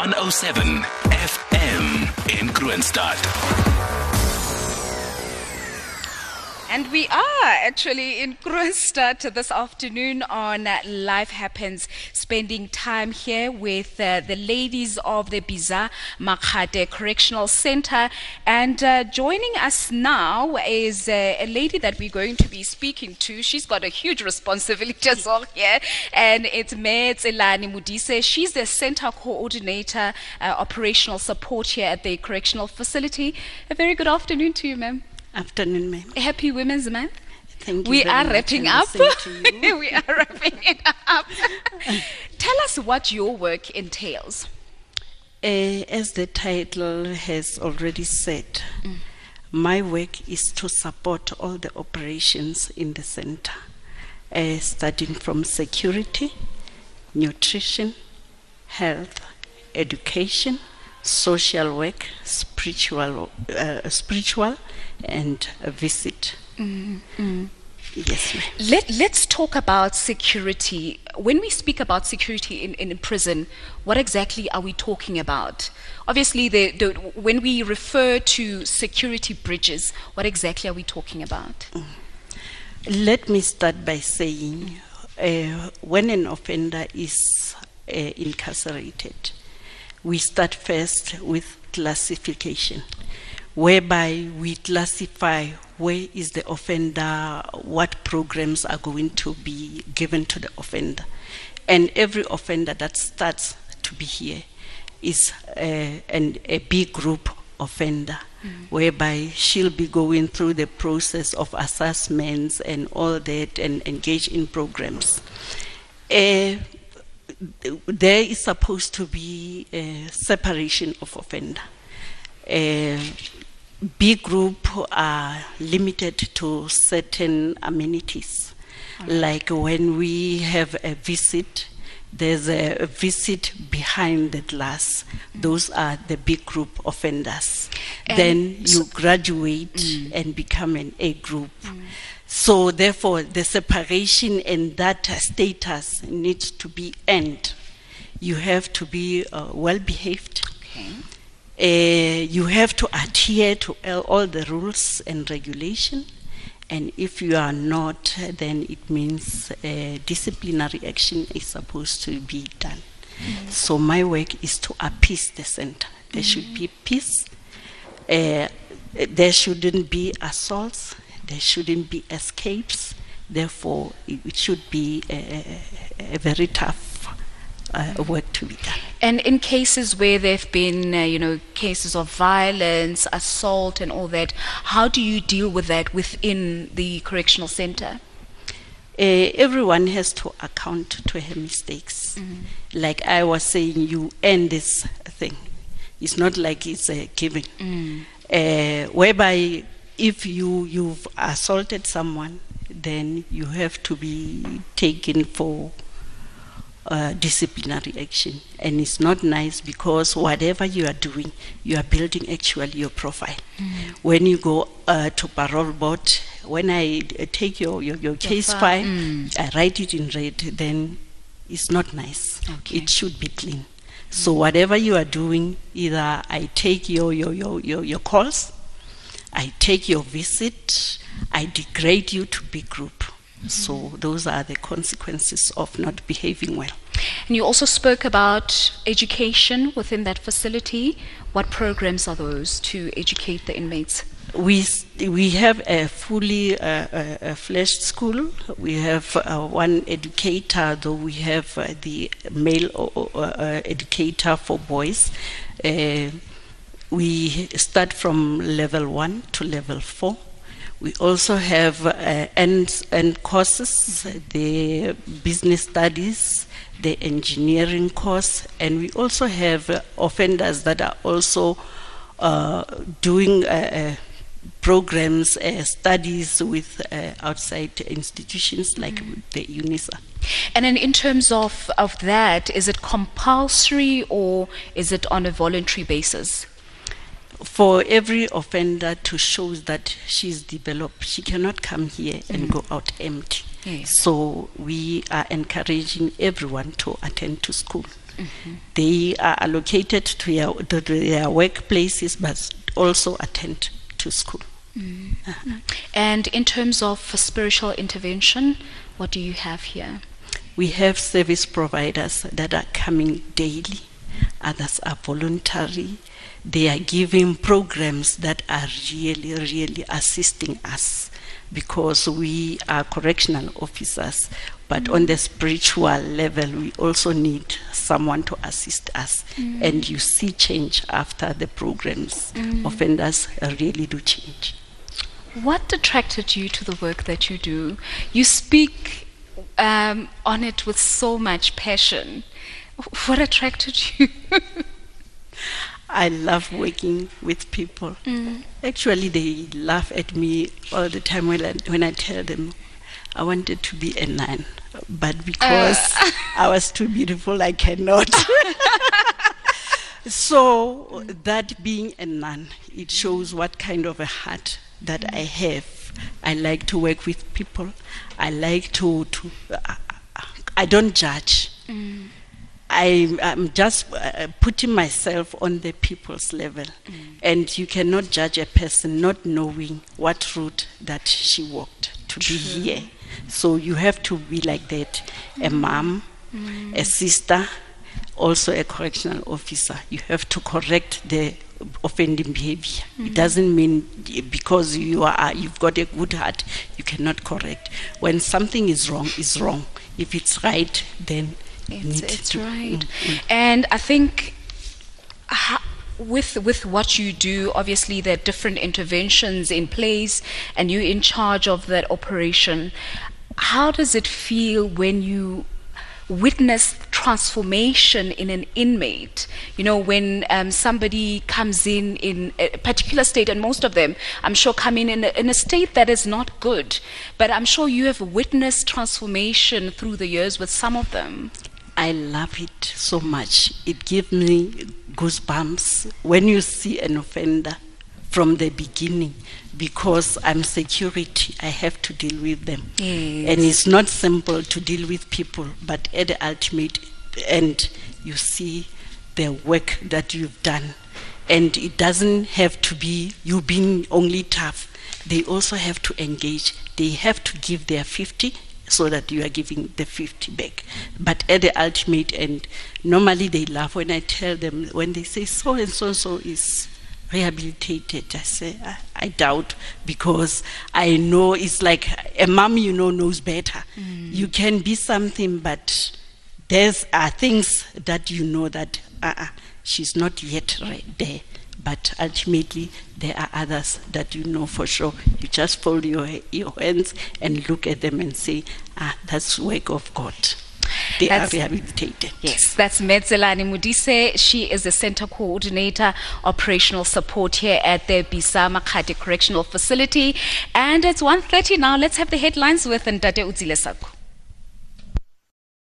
107 FM in Kroonstad. And we are actually in Kroonstad this afternoon on Life Happens, spending time here with uh, the ladies of the Bizzah Makhate Correctional Center. And uh, joining us now is uh, a lady that we're going to be speaking to. She's got a huge responsibility as well here, and it's Mrs Tselane Modise. She's the center coordinator, uh, operational support here at the correctional facility. A very good afternoon to you, ma'am. Afternoon, ma'am. Happy Women's Month. Thank you. We are wrapping up. the same to you. we are wrapping it up. Tell us what your work entails. Uh, as the title has already said, my work is to support all the operations in the center, uh, starting from security, nutrition, health, education, social work, spiritual, uh, spiritual, and a visit. Yes, ma'am. Let, let's talk about security. When we speak about security in, in prison, what exactly are we talking about? Obviously, the, the, when we refer to security bridges, what exactly are we talking about? Let me start by saying uh, when an offender is uh, incarcerated, we start first with classification, whereby we classify where is the offender, what programs are going to be given to the offender. And every offender that starts to be here is uh, an, a B group offender, whereby she'll be going through the process of assessments and all that and engage in programs. Uh, there is supposed to be a separation of offender. Uh, B group are limited to certain amenities, like when we have a visit. There's a, a visit behind the glass. Those are the B group offenders. And then you graduate and become an A group. So therefore, the separation and that status needs to be end. You have to be uh, well behaved. Okay. Uh, you have to adhere to all- the rules and regulation. And if you are not, then it means uh, disciplinary action is supposed to be done. So my work is to appease the center. There should be peace. Uh, there shouldn't be assaults. There shouldn't be escapes. Therefore, it should be a, a, a very tough uh, work to be done. And in cases where there have been, uh, you know, cases of violence, assault, and all that, how do you deal with that within the correctional center? uh, everyone has to account to her mistakes. Like I was saying, you end this thing. It's not like it's a given. Uh, whereby, if you you've assaulted someone, then you have to be taken for uh, disciplinary action. And it's not nice because whatever you are doing, you are building actually your profile. When you go uh, to parole board, when I uh, take your, your, your case file, file, I write it in red, then it's not nice. Okay. It should be clean. So whatever you are doing, either I take your, your, your, your, your calls, I take your visit, I degrade you to B group. So those are the consequences of not behaving well. And you also spoke about education within that facility. What programs are those to educate the inmates? We we have a fully uh, uh, fledged school. We have uh, one educator, though we have uh, the male uh, uh, educator for boys. We start from level one to level four. We also have uh, end, end courses, the business studies, the engineering course, and we also have uh, offenders that are also uh, doing uh, uh, programs, uh, studies with uh, outside institutions like the UNISA. And then, in terms of, of that, is it compulsory or is it on a voluntary basis? For every offender to show that she's developed, she cannot come here and mm. go out empty. Yes. So we are encouraging everyone to attend to school. Mm-hmm. They are allocated to their, to their workplaces, but also attend to school. Mm-hmm. And in terms of spiritual intervention, what do you have here? We have service providers that are coming daily. Others are voluntary. They are giving programs that are really, really assisting us because we are correctional officers. But on the spiritual level, we also need someone to assist us. And you see change after the programs. Offenders uh, really do change. What attracted you to the work that you do? You speak um, on it with so much passion. What attracted you? I love working with people. Mm. Actually, they laugh at me all the time when I, when I tell them I wanted to be a nun, but uh. because I was too beautiful, I cannot. so, that being a nun, it shows what kind of a heart that I have. I like to work with people. I like to, to uh, uh, I don't judge. Mm. I, am just uh, putting myself on the people's level. Mm. And you cannot judge a person not knowing what route that she walked to be here. So you have to be like that a mm. mom, mm. a sister, also a correctional officer. You have to correct the offending behavior. It mm-hmm. doesn't mean because you are you've got a good heart you cannot correct. When something is wrong, is wrong. If it's right, then It's, it's right. And I think with with what you do, obviously there are different interventions in place, and you're in charge of that operation. How does it feel when you witness transformation in an inmate? You know, when um, somebody comes in in a particular state, and most of them, I'm sure, come in in a, in a state that is not good. But I'm sure you have witnessed transformation through the years with some of them. I love it so much. It gives me goosebumps when you see an offender from the beginning because I'm security. I have to deal with them. Yes. And it's not simple to deal with people, but at the ultimate end, you see the work that you've done. And it doesn't have to be you being only tough. They also have to engage. They have to give their 50 so that you are giving the 50 back. But at the ultimate end, normally they laugh when I tell them, when they say so and so and so is rehabilitated. I say, I, I doubt because I know it's like a mom you know knows better. You can be something, but there's are things that you know that uh, she's not yet right there. But ultimately, there are others that you know for sure. You just fold your, your hands and look at them and say, ah, that's work of God. They That's- are rehabilitated. Yes, that's Mrs Tselane Modise. She is the Center Coordinator, Operational Support here at the Bizzah Makhate Correctional Facility. And it's 1.30 now. Let's have the headlines with Ndate Udzile Sakho.